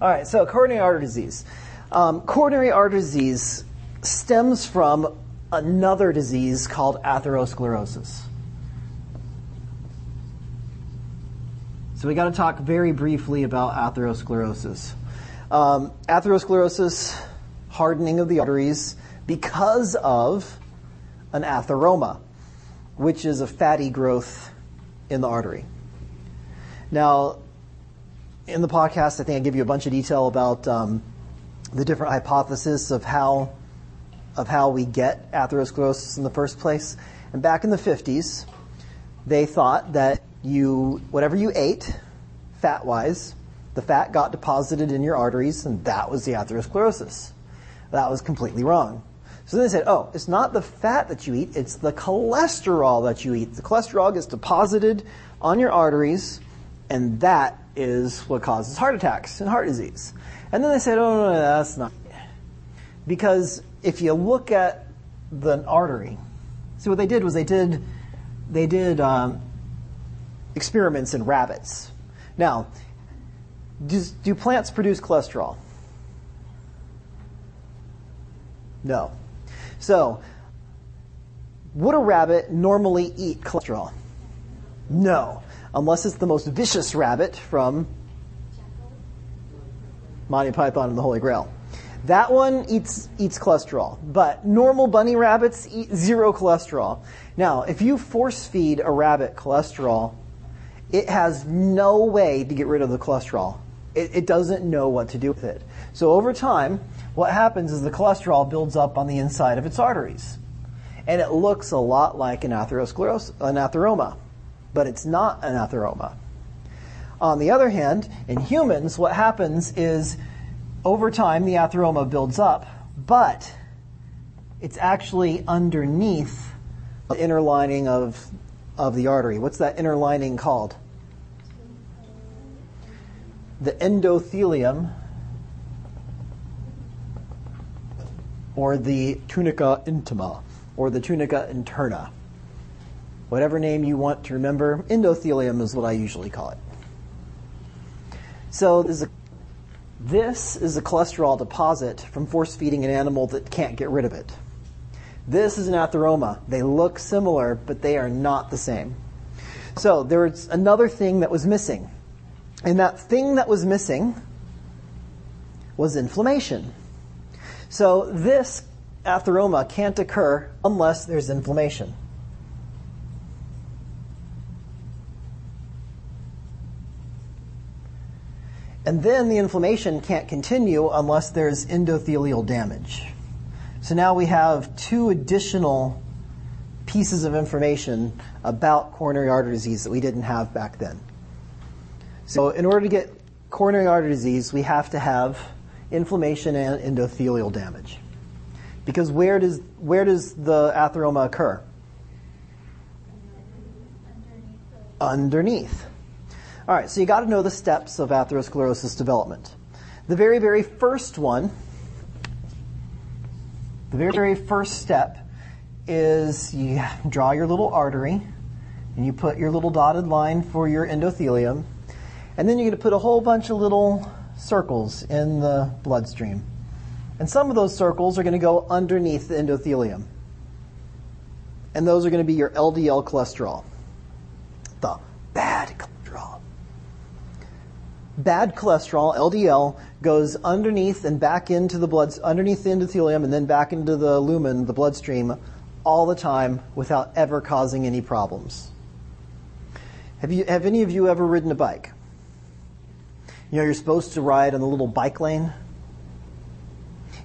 All right, so coronary artery disease. Um, coronary artery disease stems from another disease called atherosclerosis. So we got to talk very briefly about atherosclerosis. Um, atherosclerosis, hardening of the arteries because of an atheroma, which is a fatty growth in the artery. Now, in the podcast, I think I give you a bunch of detail about um, the different hypotheses of how of how we get atherosclerosis in the first place. And back in the 50s, they thought that you whatever you ate, fat wise, the fat got deposited in your arteries, and that was the atherosclerosis. That was completely wrong. So then they said, oh, it's not the fat that you eat, it's the cholesterol that you eat. The cholesterol gets deposited on your arteries, and that is what causes heart attacks and heart disease. And then they said, oh, no, no, that's not. Because if you look at the artery, see what they did was they did, they did um, experiments in rabbits. Now, do plants produce cholesterol? No. So, would a rabbit normally eat cholesterol? No. Unless it's the most vicious rabbit from Monty Python and the Holy Grail. That one eats, eats cholesterol, but normal bunny rabbits eat zero cholesterol. Now, if you force feed a rabbit cholesterol, it has no way to get rid of the cholesterol. It, it doesn't know what to do with it. So over time, what happens is the cholesterol builds up on the inside of its arteries. And it looks a lot like an an atheroma, but it's not an atheroma. On the other hand, in humans, what happens is over time the atheroma builds up, but it's actually underneath the inner lining of, of the artery. What's that inner lining called? The endothelium or the tunica intima or the tunica interna. Whatever name you want to remember, endothelium is what I usually call it. So this is a, this is a cholesterol deposit from force feeding an animal that can't get rid of it. This is an atheroma. They look similar, but they are not the same. So there was another thing that was missing. And that thing that was missing was inflammation. So this atheroma can't occur unless there's inflammation. And then the inflammation can't continue unless there's endothelial damage. So now we have two additional pieces of information about coronary artery disease that we didn't have back then. So in order to get coronary artery disease, we have to have inflammation and endothelial damage. Because where does, where does the atheroma occur? Underneath. All right, so you got to know the steps of atherosclerosis development. The very, very first one, the very, very first step is you draw your little artery and you put your little dotted line for your endothelium, and then you're going to put a whole bunch of little circles in the bloodstream. And some of those circles are going to go underneath the endothelium. And those are going to be your LDL cholesterol, the bad cholesterol. Bad cholesterol, LDL, goes underneath and back into the blood, underneath the endothelium and then back into the lumen, the bloodstream, all the time without ever causing any problems. Have you, have any of you ever ridden a bike? You know, you're supposed to ride on the little bike lane.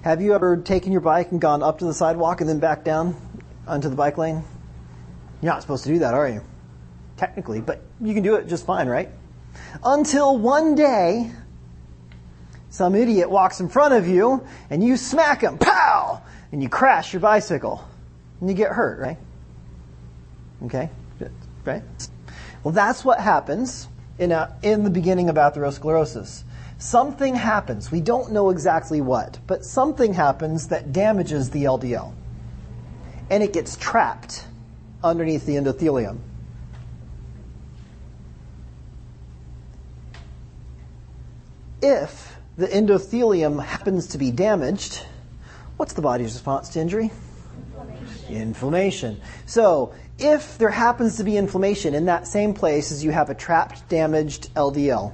Have you ever taken your bike and gone up to the sidewalk and then back down onto the bike lane? You're not supposed to do that, are you? Technically, but you can do it just fine, right? Until one day, some idiot walks in front of you and you smack him, pow! And you crash your bicycle. And you get hurt, right? Okay? Right? Well, that's what happens in, a, in the beginning of atherosclerosis. Something happens. We don't know exactly what, but something happens that damages the LDL. And it gets trapped underneath the endothelium. If the endothelium happens to be damaged, what's the body's response to injury? Inflammation. inflammation. So, if there happens to be inflammation in that same place as you have a trapped, damaged LDL,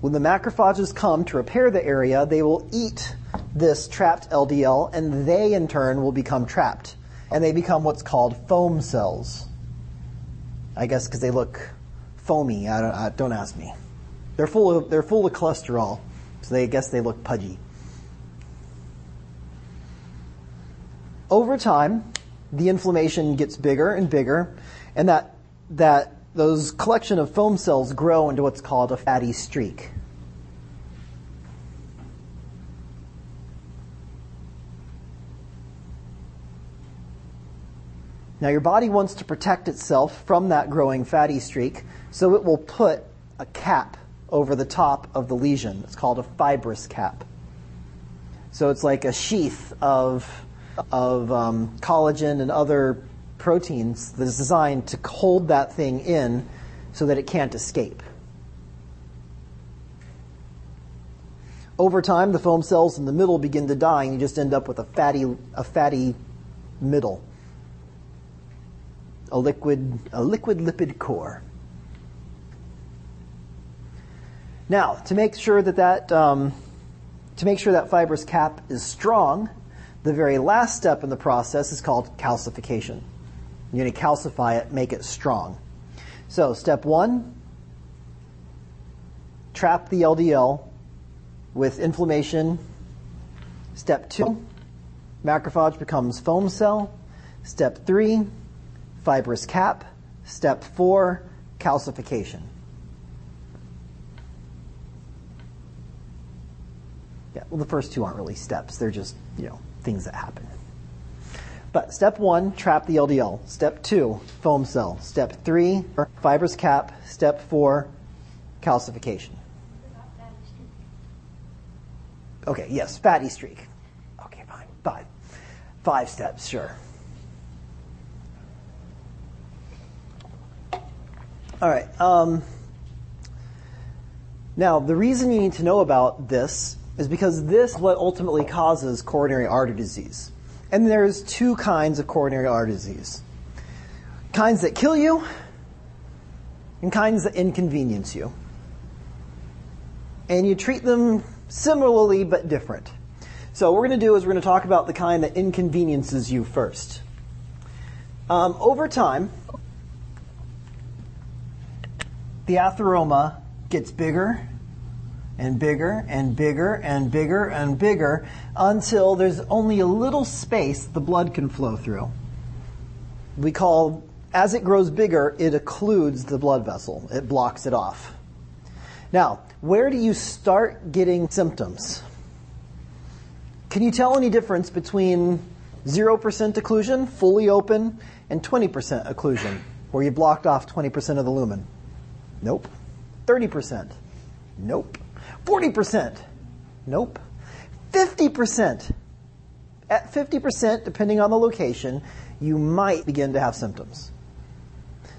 when the macrophages come to repair the area, they will eat this trapped LDL and they in turn will become trapped. And they become what's called foam cells. I guess because they look foamy. I don't, I, don't ask me. They're full of, they're full of cholesterol. So they I guess they look pudgy. Over time, the inflammation gets bigger and bigger, and that, that those collection of foam cells grow into what's called a fatty streak. Now your body wants to protect itself from that growing fatty streak, so it will put a cap over the top of the lesion. It's called a fibrous cap. So it's like a sheath of, of um, collagen and other proteins that is designed to hold that thing in so that it can't escape. Over time, the foam cells in the middle begin to die, and you just end up with a fatty, a fatty middle a liquid, a liquid lipid core. Now, to make sure that that, um, to make sure that fibrous cap is strong, the very last step in the process is called calcification. You're going to calcify it, make it strong. So, step one, trap the LDL with inflammation. Step two, macrophage becomes foam cell. Step three, fibrous cap. Step four, calcification. Yeah, well, the first two aren't really steps. They're just, you know, things that happen. But step one, trap the LDL. Step two, foam cell. Step three, fibrous cap. Step four, calcification. Okay, yes, fatty streak. Okay, fine. Five. Five steps, sure. All right. Um, now, the reason you need to know about this is because this is what ultimately causes coronary artery disease. And there's two kinds of coronary artery disease. Kinds that kill you and kinds that inconvenience you. And you treat them similarly but different. So what we're going to do is we're going to talk about the kind that inconveniences you first. Um, over time, the atheroma gets bigger and bigger and bigger and bigger and bigger until there's only a little space the blood can flow through. We call, as it grows bigger, it occludes the blood vessel. It blocks it off. Now, where do you start getting symptoms? Can you tell any difference between 0% occlusion, fully open, and 20% occlusion, where you blocked off 20% of the lumen? Nope. 30%? Nope. 40%? Nope. 50%? At 50%, depending on the location, you might begin to have symptoms.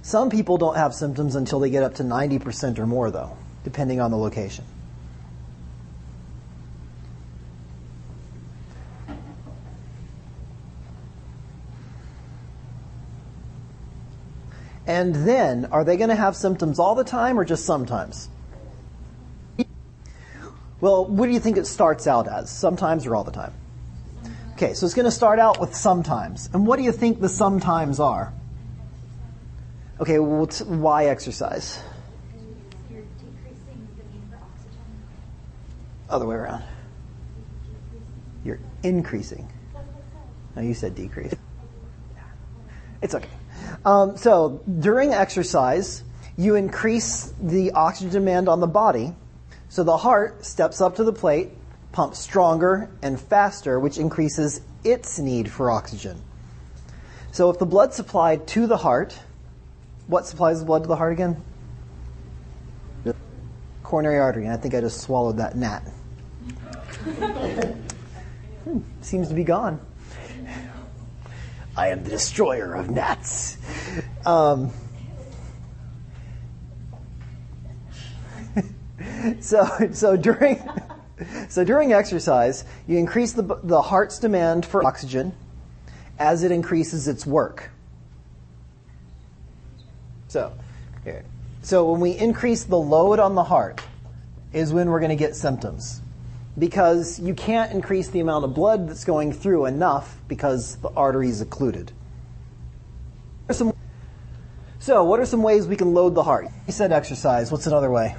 Some people don't have symptoms until they get up to 90% or more, though, depending on the location. And then, are they going to have symptoms all the time or just sometimes? Well, what do you think it starts out as? Sometimes or all the time? Okay, so it's going to start out with sometimes. And what do you think the sometimes are? Okay, well, why exercise? Other way around. You're increasing. No, you said decrease. It's okay. Um, so during exercise, you increase the oxygen demand on the body, so the heart steps up to the plate, pumps stronger and faster, which increases its need for oxygen. So if the blood supplied to the heart, what supplies the blood to the heart again? Coronary artery, and I think I just swallowed that gnat. hmm, seems to be gone. I am the destroyer of gnats. Um, so, so during, so during exercise, you increase the, the heart's demand for oxygen as it increases its work. So, here. So when we increase the load on the heart is when we're going to get symptoms. Because you can't increase the amount of blood that's going through enough because the artery is occluded. So, what are some ways we can load the heart? You said exercise. What's another way?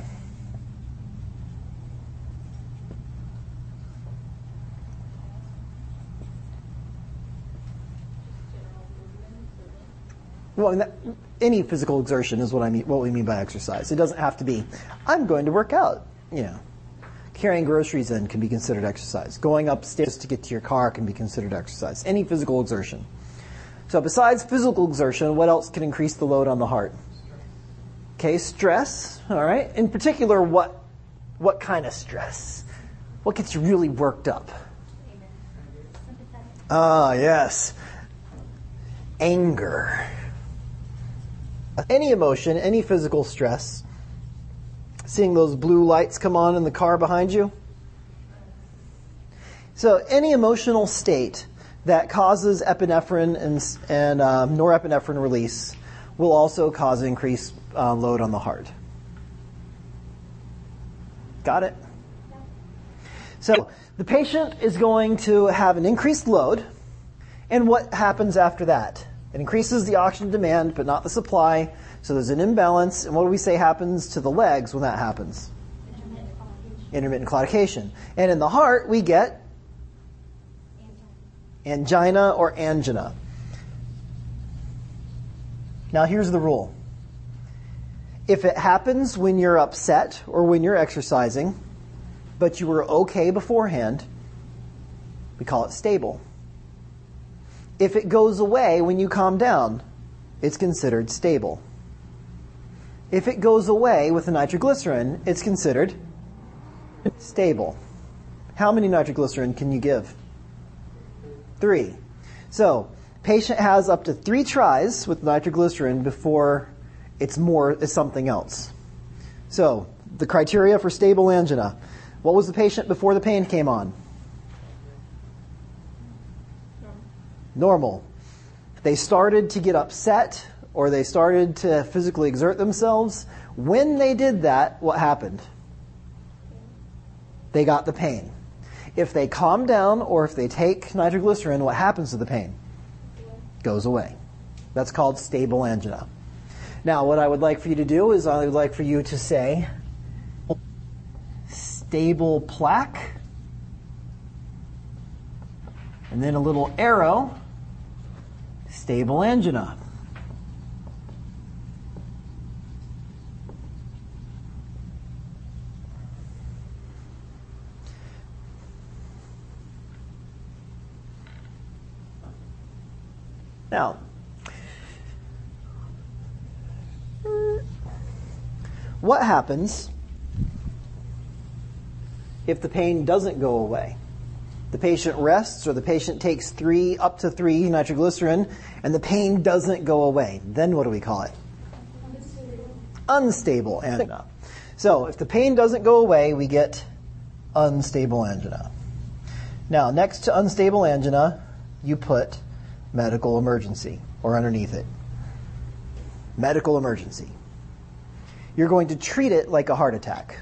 Well, any physical exertion is what I mean. What we mean by exercise. It doesn't have to be. I'm going to work out. You know, carrying groceries in can be considered exercise. Going upstairs to get to your car can be considered exercise. Any physical exertion. So, besides physical exertion, what else can increase the load on the heart? Okay, stress. All right. In particular, what what kind of stress? What gets you really worked up? Ah, yes. Anger any emotion, any physical stress, seeing those blue lights come on in the car behind you. So any emotional state that causes epinephrine and, and um, norepinephrine release will also cause increased uh, load on the heart. Got it? So the patient is going to have an increased load, and what happens after that? It increases the oxygen demand, but not the supply. So there's an imbalance. And what do we say happens to the legs when that happens? Intermittent claudication. And in the heart, we get angina or angina. Now here's the rule. If it happens when you're upset or when you're exercising, but you were okay beforehand, we call it stable. If it goes away when you calm down, it's considered stable. If it goes away with the nitroglycerin, it's considered stable. How many nitroglycerin can you give? Three. So, patient has up to three tries with nitroglycerin before it's more, it's something else. So, the criteria for stable angina. What was the patient before the pain came on? normal. They started to get upset or they started to physically exert themselves. When they did that, what happened? They got the pain. If they calm down or if they take nitroglycerin, what happens to the pain? Goes away. That's called stable angina. Now, what I would like for you to do is I would like for you to say stable plaque and then a little arrow stable angina. Now, what happens if the pain doesn't go away? the patient rests or the patient takes three, up to three nitroglycerin, and the pain doesn't go away. Then what do we call it? Unstable angina. So if the pain doesn't go away, we get unstable angina. Now, next to unstable angina, you put medical emergency or underneath it. Medical emergency. You're going to treat it like a heart attack.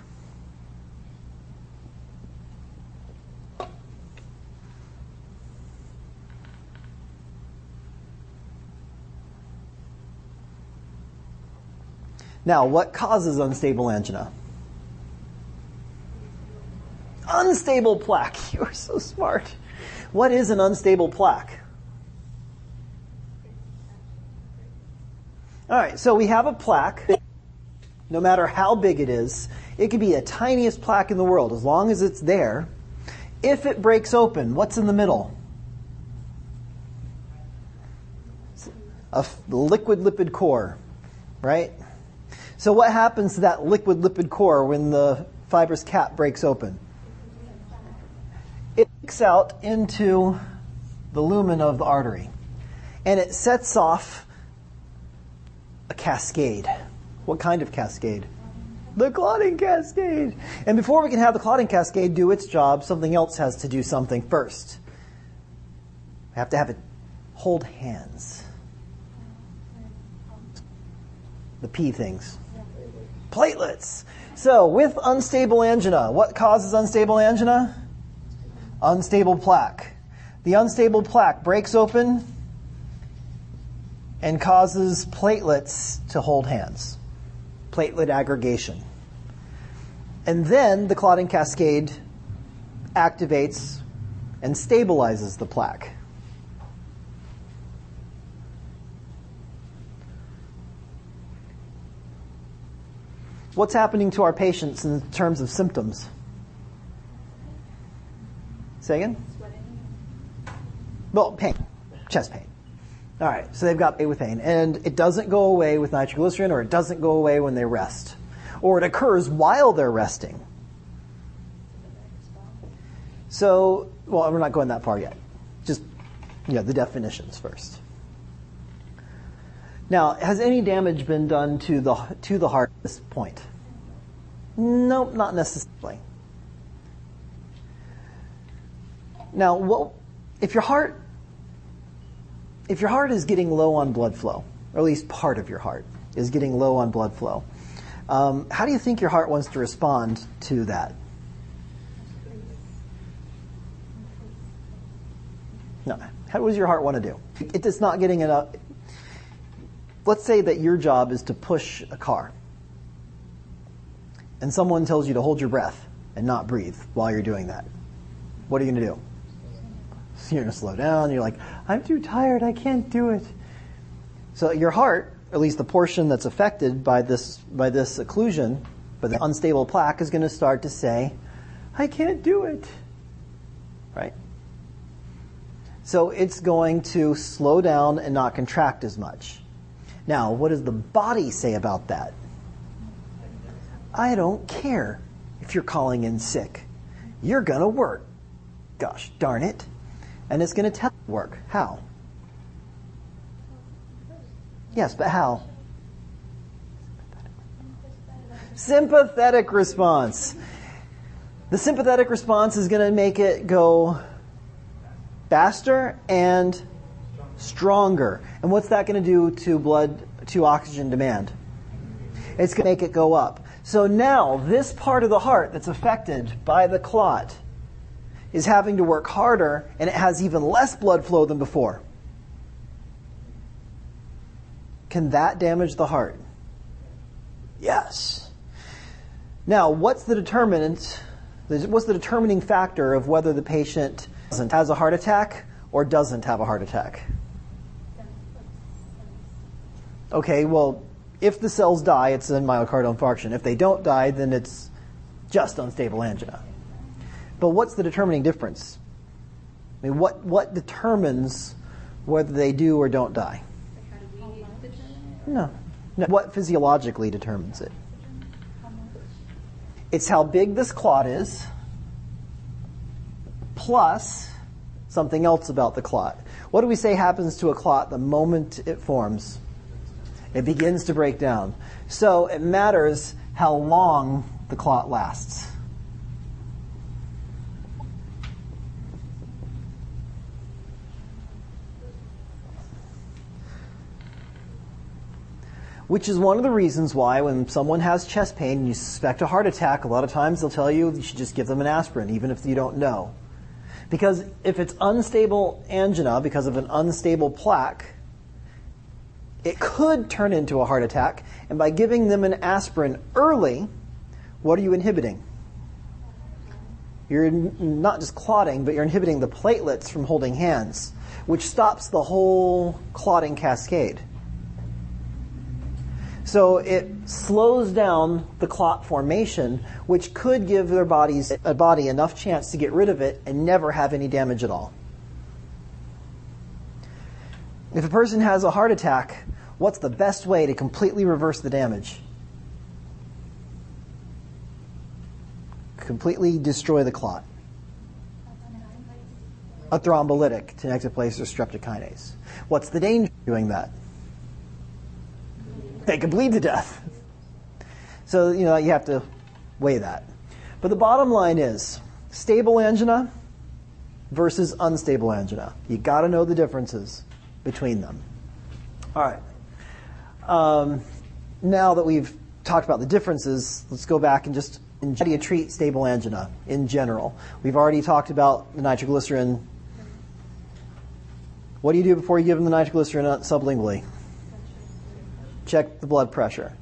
Now, what causes unstable angina? Unstable plaque. You are so smart. What is an unstable plaque? All right, so we have a plaque. No matter how big it is, it could be the tiniest plaque in the world, as long as it's there. If it breaks open, what's in the middle? A liquid lipid core, right? So what happens to that liquid lipid core when the fibrous cap breaks open? It leaks out into the lumen of the artery and it sets off a cascade. What kind of cascade? The clotting cascade. And before we can have the clotting cascade do its job, something else has to do something first. We have to have it hold hands. The P things. Platelets. So, with unstable angina, what causes unstable angina? Unstable plaque. The unstable plaque breaks open and causes platelets to hold hands. Platelet aggregation. And then the clotting cascade activates and stabilizes the plaque. What's happening to our patients in terms of symptoms? Say again? Well, pain, chest pain. All right, so they've got with and it doesn't go away with nitroglycerin, or it doesn't go away when they rest, or it occurs while they're resting. So, well, we're not going that far yet. Just, know, the definitions first. Now, has any damage been done to the to the heart at this point? Nope, not necessarily. Now, what, if your heart if your heart is getting low on blood flow, or at least part of your heart is getting low on blood flow, um, how do you think your heart wants to respond to that? No. How does your heart want to do? It is not getting enough. Let's say that your job is to push a car, and someone tells you to hold your breath and not breathe while you're doing that. What are you going to do? you're going to slow down. You're like, I'm too tired. I can't do it. So your heart, at least the portion that's affected by this, by this occlusion, by the unstable plaque, is going to start to say, I can't do it. Right? So it's going to slow down and not contract as much. Now, what does the body say about that? I don't care if you're calling in sick. You're going to work. Gosh darn it and it's going to tell work. How? Yes, but how? Sympathetic response. The sympathetic response is going to make it go faster and stronger. And what's that going to do to blood, to oxygen demand? It's going to make it go up. So now, this part of the heart that's affected by the clot is having to work harder and it has even less blood flow than before. Can that damage the heart? Yes. Now, what's the determinant? What's the determining factor of whether the patient has a heart attack or doesn't have a heart attack? Okay, well, if the cells die, it's a myocardial infarction. If they don't die, then it's just unstable angina. But what's the determining difference? I mean, what, what determines whether they do or don't die? No. no. What physiologically determines it? It's how big this clot is, plus something else about the clot. What do we say happens to a clot the moment it forms? It begins to break down. So it matters how long the clot lasts. Which is one of the reasons why when someone has chest pain and you suspect a heart attack, a lot of times they'll tell you you should just give them an aspirin, even if you don't know. Because if it's unstable angina because of an unstable plaque, it could turn into a heart attack. And by giving them an aspirin early, what are you inhibiting? You're not just clotting, but you're inhibiting the platelets from holding hands, which stops the whole clotting cascade. So it slows down the clot formation, which could give their bodies a body enough chance to get rid of it and never have any damage at all. If a person has a heart attack, what's the best way to completely reverse the damage? Completely destroy the clot. A thrombolytic, tenecteplase or streptokinase. What's the danger of doing that? They could bleed to death. So, you know, you have to weigh that. But the bottom line is stable angina versus unstable angina. You got to know the differences between them. All right. Um, now that we've talked about the differences, let's go back and just how do you treat stable angina in general? We've already talked about the nitroglycerin. What do you do before you give them the nitroglycerin sublingually? Check the blood pressure.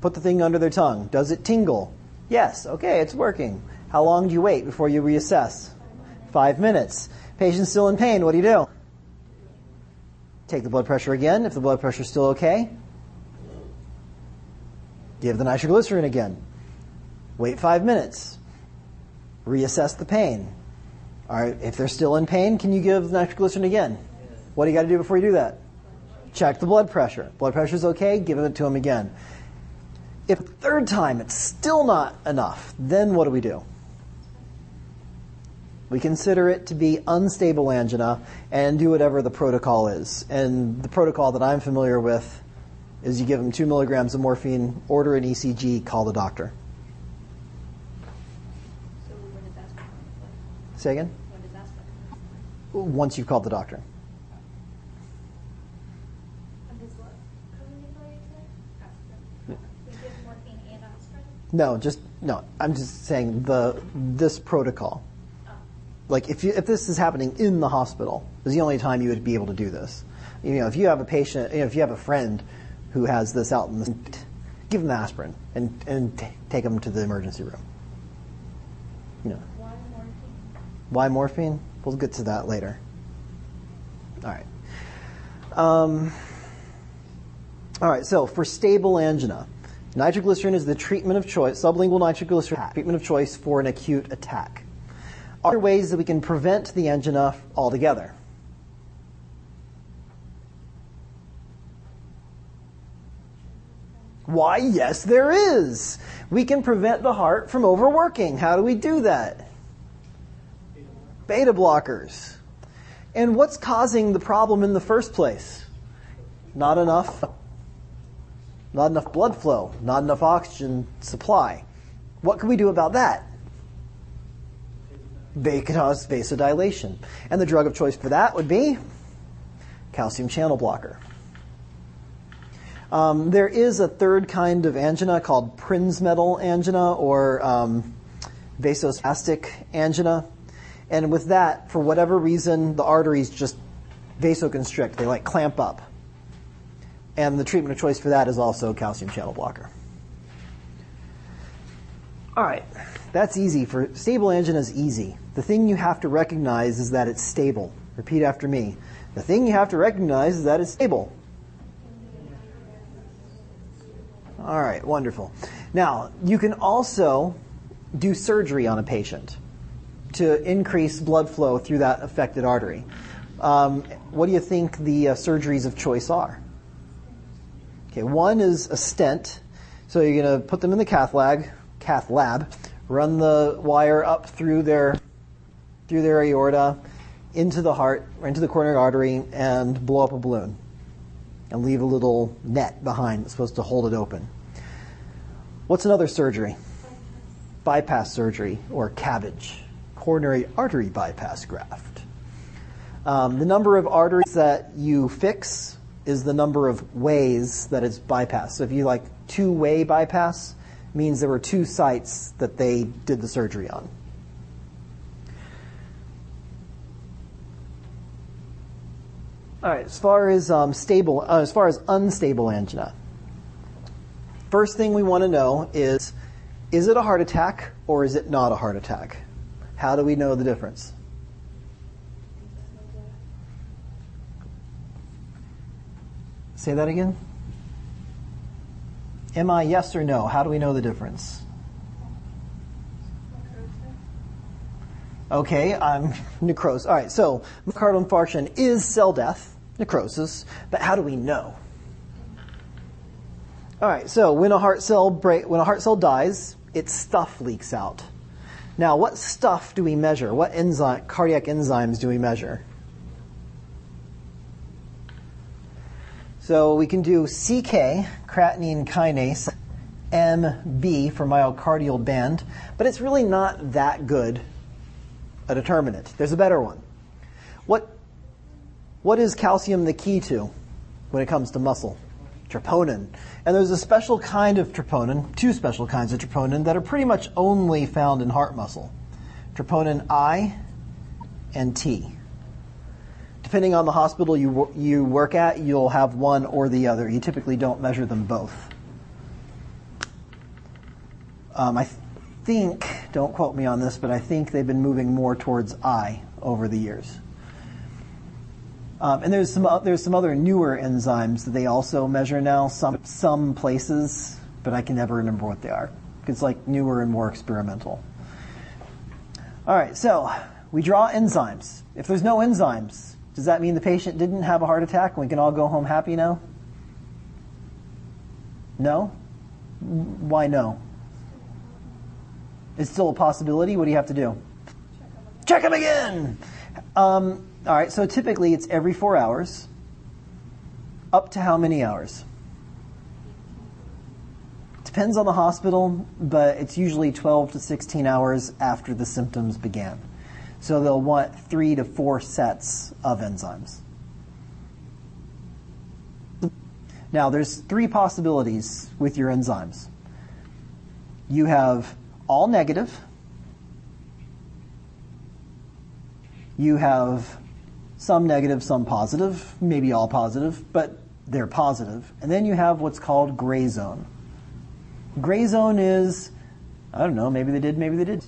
Put the thing under their tongue. Does it tingle? Yes. Okay, it's working. How long do you wait before you reassess? Five minutes. Patient's still in pain. What do you do? Take the blood pressure again. If the blood pressure is still okay, give the nitroglycerin again. Wait five minutes. Reassess the pain. All right, if they're still in pain, can you give the nitroglycerin again? What do you got to do before you do that? Check the blood pressure. Blood pressure is okay, give it to him again. If third time it's still not enough, then what do we do? We consider it to be unstable angina and do whatever the protocol is. And the protocol that I'm familiar with is you give them two milligrams of morphine, order an ECG, call the doctor. So when does that start? Say again? When does that start? Once you've called the doctor. On his what? Communicable, you said? We give morphine and aspirin? No, just no. I'm just saying the this protocol. Like if you, if this is happening in the hospital, is the only time you would be able to do this. You know, if you have a patient, you know, if you have a friend who has this out in the, give them aspirin and and t- take them to the emergency room. You know, Why morphine? why morphine? We'll get to that later. All right. Um, all right. So for stable angina, nitroglycerin is the treatment of choice. Sublingual nitroglycerin treatment of choice for an acute attack. Are there ways that we can prevent the angina altogether? Why, yes, there is. We can prevent the heart from overworking. How do we do that? Beta blockers. And what's causing the problem in the first place? Not enough not enough blood flow, not enough oxygen supply. What can we do about that? They cause vasodilation. And the drug of choice for that would be calcium channel blocker. Um, there is a third kind of angina called Prinzmetal angina or um, vasospastic angina. And with that, for whatever reason, the arteries just vasoconstrict. They like clamp up. And the treatment of choice for that is also calcium channel blocker. All right, that's easy. For stable angina is easy. The thing you have to recognize is that it's stable. Repeat after me. The thing you have to recognize is that it's stable. All right, wonderful. Now, you can also do surgery on a patient to increase blood flow through that affected artery. Um, what do you think the uh, surgeries of choice are? Okay, one is a stent. So you're going to put them in the cath lab, cath lab, run the wire up through their through their aorta into the heart, into the coronary artery, and blow up a balloon, and leave a little net behind that's supposed to hold it open. What's another surgery? Bypass surgery or CABG, coronary artery bypass graft. Um, the number of arteries that you fix is the number of ways that it's bypassed. So if you like two-way bypass, means there were two sites that they did the surgery on. All right, as far as um, stable, uh, as far as unstable angina, first thing we want to know is, is it a heart attack or is it not a heart attack? How do we know the difference? Say that again. Am I yes or no? How do we know the difference? Okay, I'm necrosis. All right, so myocardial infarction is cell death, necrosis, but how do we know? All right, so when a heart cell break, when a heart cell dies, its stuff leaks out. Now, what stuff do we measure? What enzyme, cardiac enzymes do we measure? So we can do CK, creatinine kinase, MB for myocardial band, but it's really not that good a determinant. There's a better one. What, what is calcium the key to when it comes to muscle? Troponin. And there's a special kind of troponin, two special kinds of troponin that are pretty much only found in heart muscle. Troponin I and T. Depending on the hospital you, you work at, you'll have one or the other. You typically don't measure them both. Um, I think, don't quote me on this, but I think they've been moving more towards I over the years. Um, and there's some there's some other newer enzymes that they also measure now. Some some places, but I can never remember what they are. It's like newer and more experimental. All right, so we draw enzymes. If there's no enzymes, does that mean the patient didn't have a heart attack and we can all go home happy now? No? Why no? It's still a possibility. What do you have to do? Check them again. Um, all right, so typically it's every four hours. Up to how many hours? Depends on the hospital, but it's usually 12 to 16 hours after the symptoms began. So they'll want three to four sets of enzymes. Now, there's three possibilities with your enzymes. You have all negative. You have some negative, some positive, maybe all positive, but they're positive. And then you have what's called gray zone. Gray zone is, I don't know, maybe they did, maybe they did.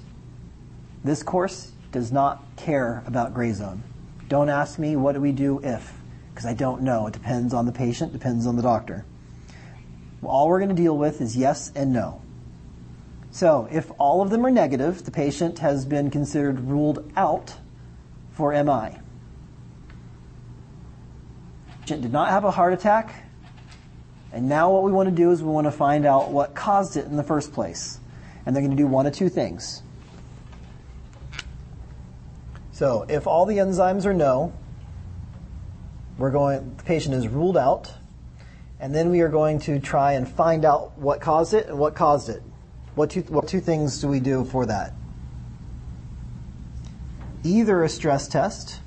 This course does not care about gray zone. Don't ask me what do we do if, because I don't know. It depends on the patient, depends on the doctor. All we're going to deal with is yes and no. So if all of them are negative, the patient has been considered ruled out for MI. Patient did not have a heart attack, and now what we want to do is we want to find out what caused it in the first place. And they're going to do one of two things. So if all the enzymes are no, we're going, the patient is ruled out, and then we are going to try and find out what caused it and what caused it. What two, what two things do we do for that? Either a stress test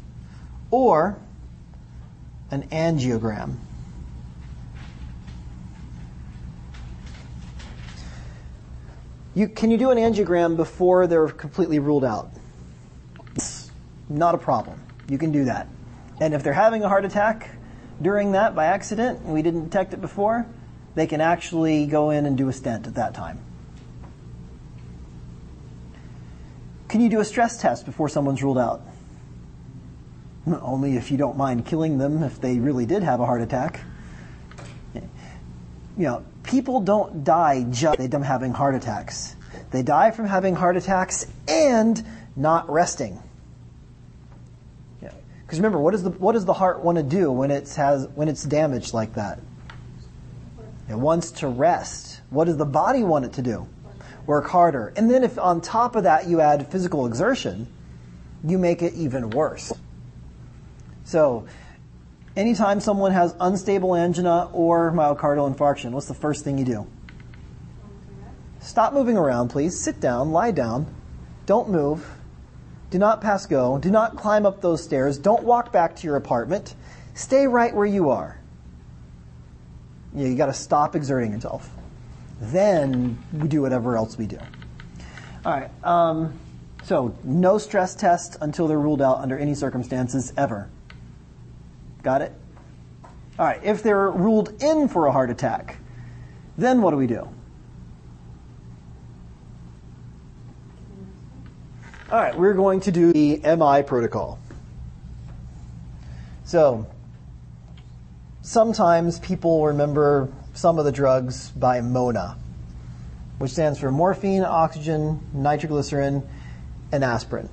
or an angiogram. You, can you do an angiogram before they're completely ruled out? Not a problem. You can do that. And if they're having a heart attack during that by accident and we didn't detect it before, they can actually go in and do a stent at that time. Can you do a stress test before someone's ruled out? Only if you don't mind killing them if they really did have a heart attack. You know, people don't die just from having heart attacks. They die from having heart attacks and not resting. Because remember, what, is the, what does the heart want to do when, it's has, when it's damaged like that? It wants to rest. What does the body want it to do? work harder. And then if on top of that you add physical exertion, you make it even worse. So, anytime someone has unstable angina or myocardial infarction, what's the first thing you do? Stop moving around, please. Sit down, lie down. Don't move. Do not pass go. Do not climb up those stairs. Don't walk back to your apartment. Stay right where you are. You, you got to stop exerting yourself. Then we do whatever else we do. All right. Um, so no stress test until they're ruled out under any circumstances ever. Got it? All right. If they're ruled in for a heart attack, then what do we do? All right, we're going to do the MI protocol. So, sometimes people remember some of the drugs by MONA, which stands for morphine, oxygen, nitroglycerin, and aspirin.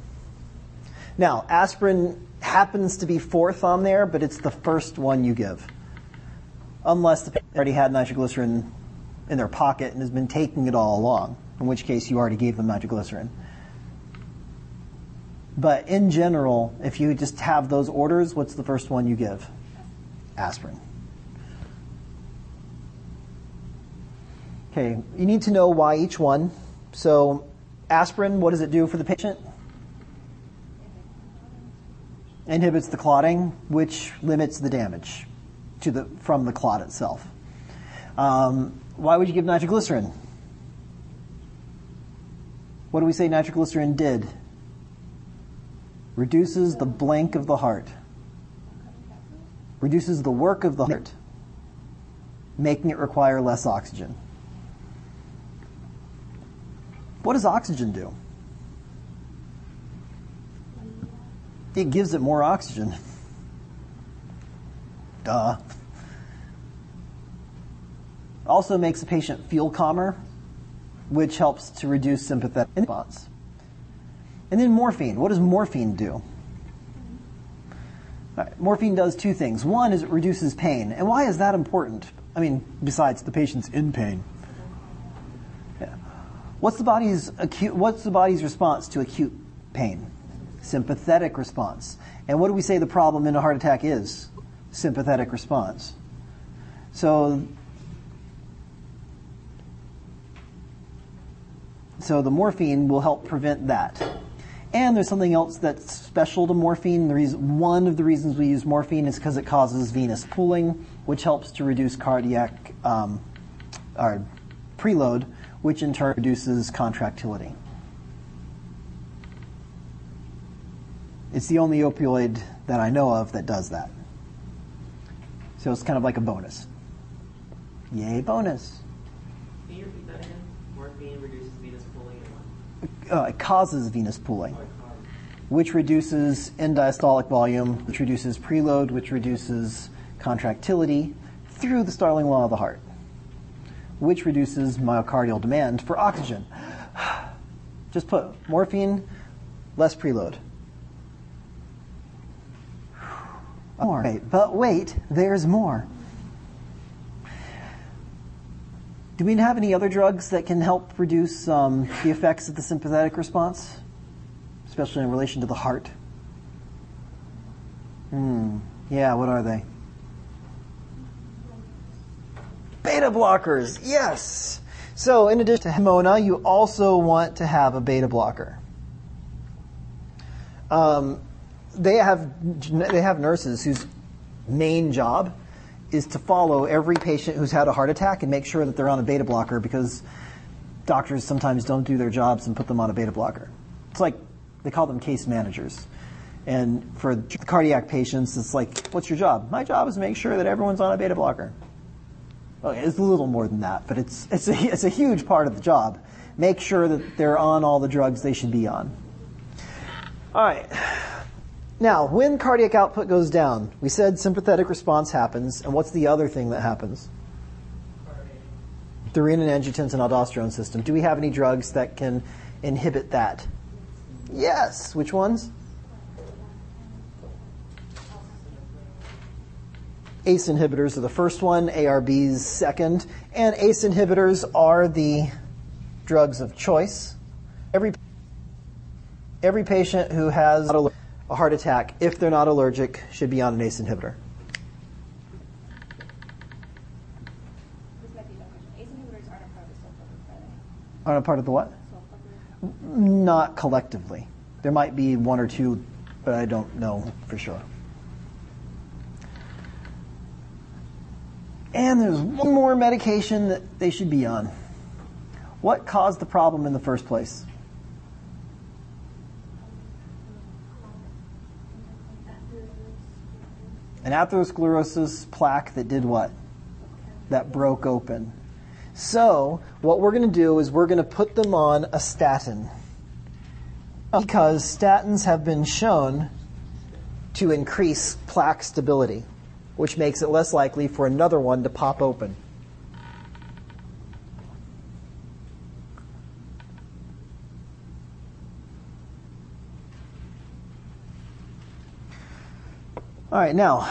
Now, aspirin happens to be fourth on there, but it's the first one you give. Unless the patient already had nitroglycerin in their pocket and has been taking it all along, in which case you already gave them nitroglycerin. But in general, if you just have those orders, what's the first one you give? Aspirin. Okay, you need to know why each one. So, aspirin, what does it do for the patient? Inhibits the clotting, which limits the damage to the from the clot itself. Um, why would you give nitroglycerin? What do we say nitroglycerin did? Reduces the blank of the heart. Reduces the work of the heart, making it require less oxygen. What does oxygen do? It gives it more oxygen. Duh. Also makes the patient feel calmer, which helps to reduce sympathetic response. And then morphine. What does morphine do? Right, morphine does two things. One is it reduces pain. And why is that important? I mean, besides the patient's in pain. Yeah. What's the body's acute what's the body's response to acute pain? Sympathetic response. And what do we say the problem in a heart attack is? Sympathetic response. So So the morphine will help prevent that. And there's something else that's special to morphine. The reason, one of the reasons we use morphine is because it causes venous pooling, which helps to reduce cardiac um, or preload, which in turn reduces contractility. It's the only opioid that I know of that does that. So it's kind of like a bonus. Yay, bonus. Can you repeat that again? Morphine reduces venous pooling and what? Uh, it causes venous pooling. Which reduces end diastolic volume, which reduces preload, which reduces contractility through the Starling law of the heart, which reduces myocardial demand for oxygen. Just put morphine, less preload. More. Wait, but wait, there's more. Do we have any other drugs that can help reduce um, the effects of the sympathetic response? especially in relation to the heart. Hmm. Yeah, what are they? Beta blockers, yes! So, in addition to Hemona, you also want to have a beta blocker. Um, they have they have nurses whose main job is to follow every patient who's had a heart attack and make sure that they're on a beta blocker because doctors sometimes don't do their jobs and put them on a beta blocker. It's like they call them case managers. And for cardiac patients, it's like, what's your job? My job is to make sure that everyone's on a beta blocker. Oh, well, it's a little more than that, but it's, it's, a, it's a huge part of the job. Make sure that they're on all the drugs they should be on. All right. Now, when cardiac output goes down, we said sympathetic response happens, and what's the other thing that happens? The renin, angiotensin, aldosterone system. Do we have any drugs that can inhibit that? Yes. Which ones? ACE inhibitors are the first one, ARBs second, and ACE inhibitors are the drugs of choice. Every every patient who has a heart attack, if they're not allergic, should be on an ACE inhibitor. This a dumb question. ACE inhibitors aren't a part of the sulfa are they? Aren't a part of the what? Not collectively. There might be one or two, but I don't know for sure. And there's one more medication that they should be on. What caused the problem in the first place? An atherosclerosis plaque that did what? That broke open. So, what we're going to do is we're going to put them on a statin. Because statins have been shown to increase plaque stability, which makes it less likely for another one to pop open. All right, now,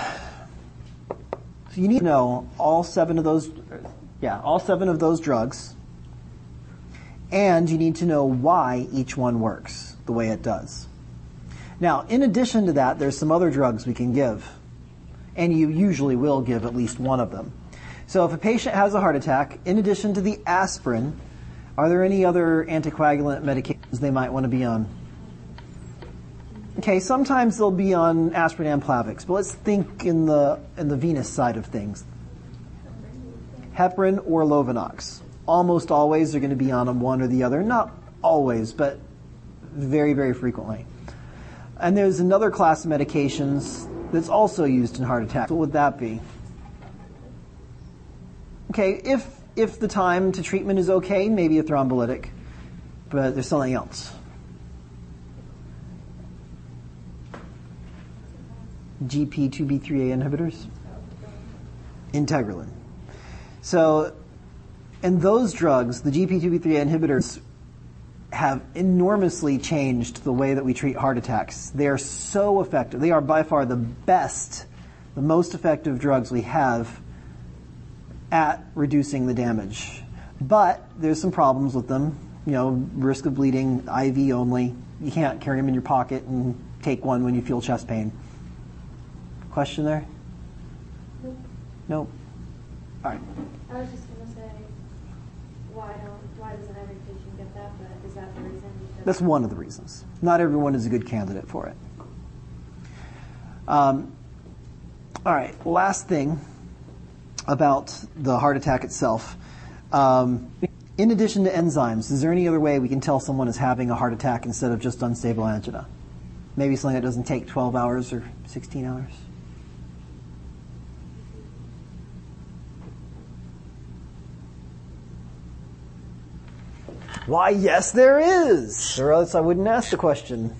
so you need to know all seven of those, yeah, all seven of those drugs, and you need to know why each one works the way it does. Now, in addition to that, there's some other drugs we can give, and you usually will give at least one of them. So if a patient has a heart attack, in addition to the aspirin, are there any other anticoagulant medications they might want to be on? Okay, sometimes they'll be on aspirin and Plavix, but let's think in the in the venous side of things. Heparin or Lovenox. Almost always they're going to be on one or the other. Not always, but very, very frequently. And there's another class of medications that's also used in heart attacks. What would that be? Okay, if if the time to treatment is okay, maybe a thrombolytic, but there's something else. GP2B3A inhibitors? Integrilin. So, and those drugs, the GP2B3A inhibitors, have enormously changed the way that we treat heart attacks. They are so effective. They are by far the best, the most effective drugs we have at reducing the damage. But there's some problems with them. You know, risk of bleeding, IV only. You can't carry them in your pocket and take one when you feel chest pain. Question there? Nope. Nope. All right. I was just gonna say, why don't, why doesn't every patient get that, but is that the reason? That's one of the reasons. Not everyone is a good candidate for it. Um, all right, last thing about the heart attack itself. Um, in addition to enzymes, is there any other way we can tell someone is having a heart attack instead of just unstable angina? Maybe something that doesn't take 12 hours or 16 hours? Why, yes, there is. Or else I wouldn't ask the question.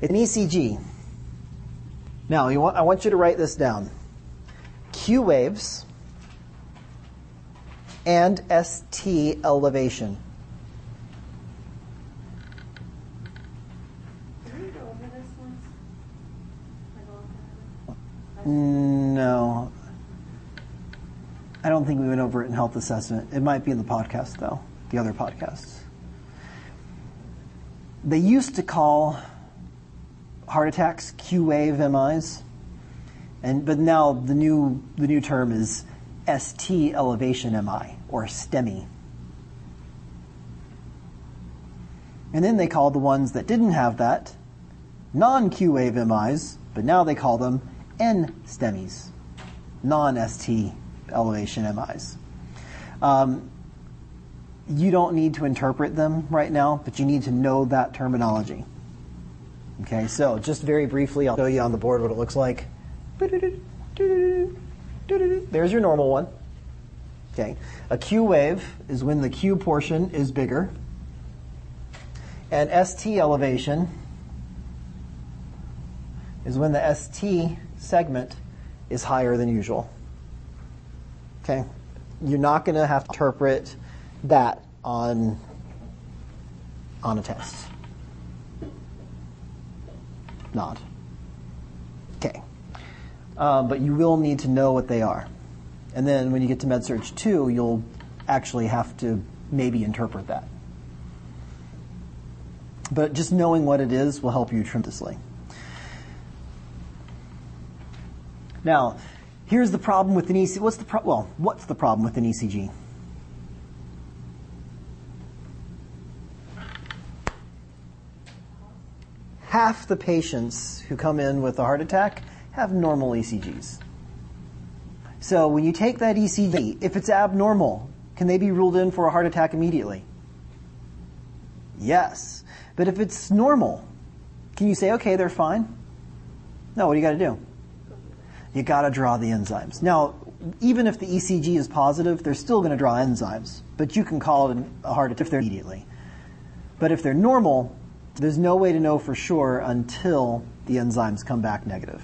It's an ECG. Now, want, I want you to write this down. Q waves and ST elevation. No. I don't think we went over it in health assessment. It might be in the podcast, though, the other podcasts. They used to call heart attacks Q wave MIs, and but now the new the new term is ST elevation MI or STEMI. And then they called the ones that didn't have that non Q wave MIs, but now they call them N STEMIs, non ST elevation MIs. Um, you don't need to interpret them right now, but you need to know that terminology. Okay, so just very briefly, I'll show you on the board what it looks like. There's your normal one. Okay, a Q wave is when the Q portion is bigger, and ST elevation is when the ST segment is higher than usual. Okay, you're not going to have to interpret that on on a test. Not. Okay. Um, but you will need to know what they are. And then when you get to Med-Surg 2, you'll actually have to maybe interpret that. But just knowing what it is will help you tremendously. Now, here's the problem with an ECG. What's the pro- well? What's the problem with an ECG? Half the patients who come in with a heart attack have normal ECGs. So when you take that ECG, if it's abnormal, can they be ruled in for a heart attack immediately? Yes. But if it's normal, can you say, okay, they're fine? No, what do you got to do? You got to draw the enzymes. Now, even if the ECG is positive, they're still going to draw enzymes, but you can call it a heart attack if they're immediately. But if they're normal, there's no way to know for sure until the enzymes come back negative.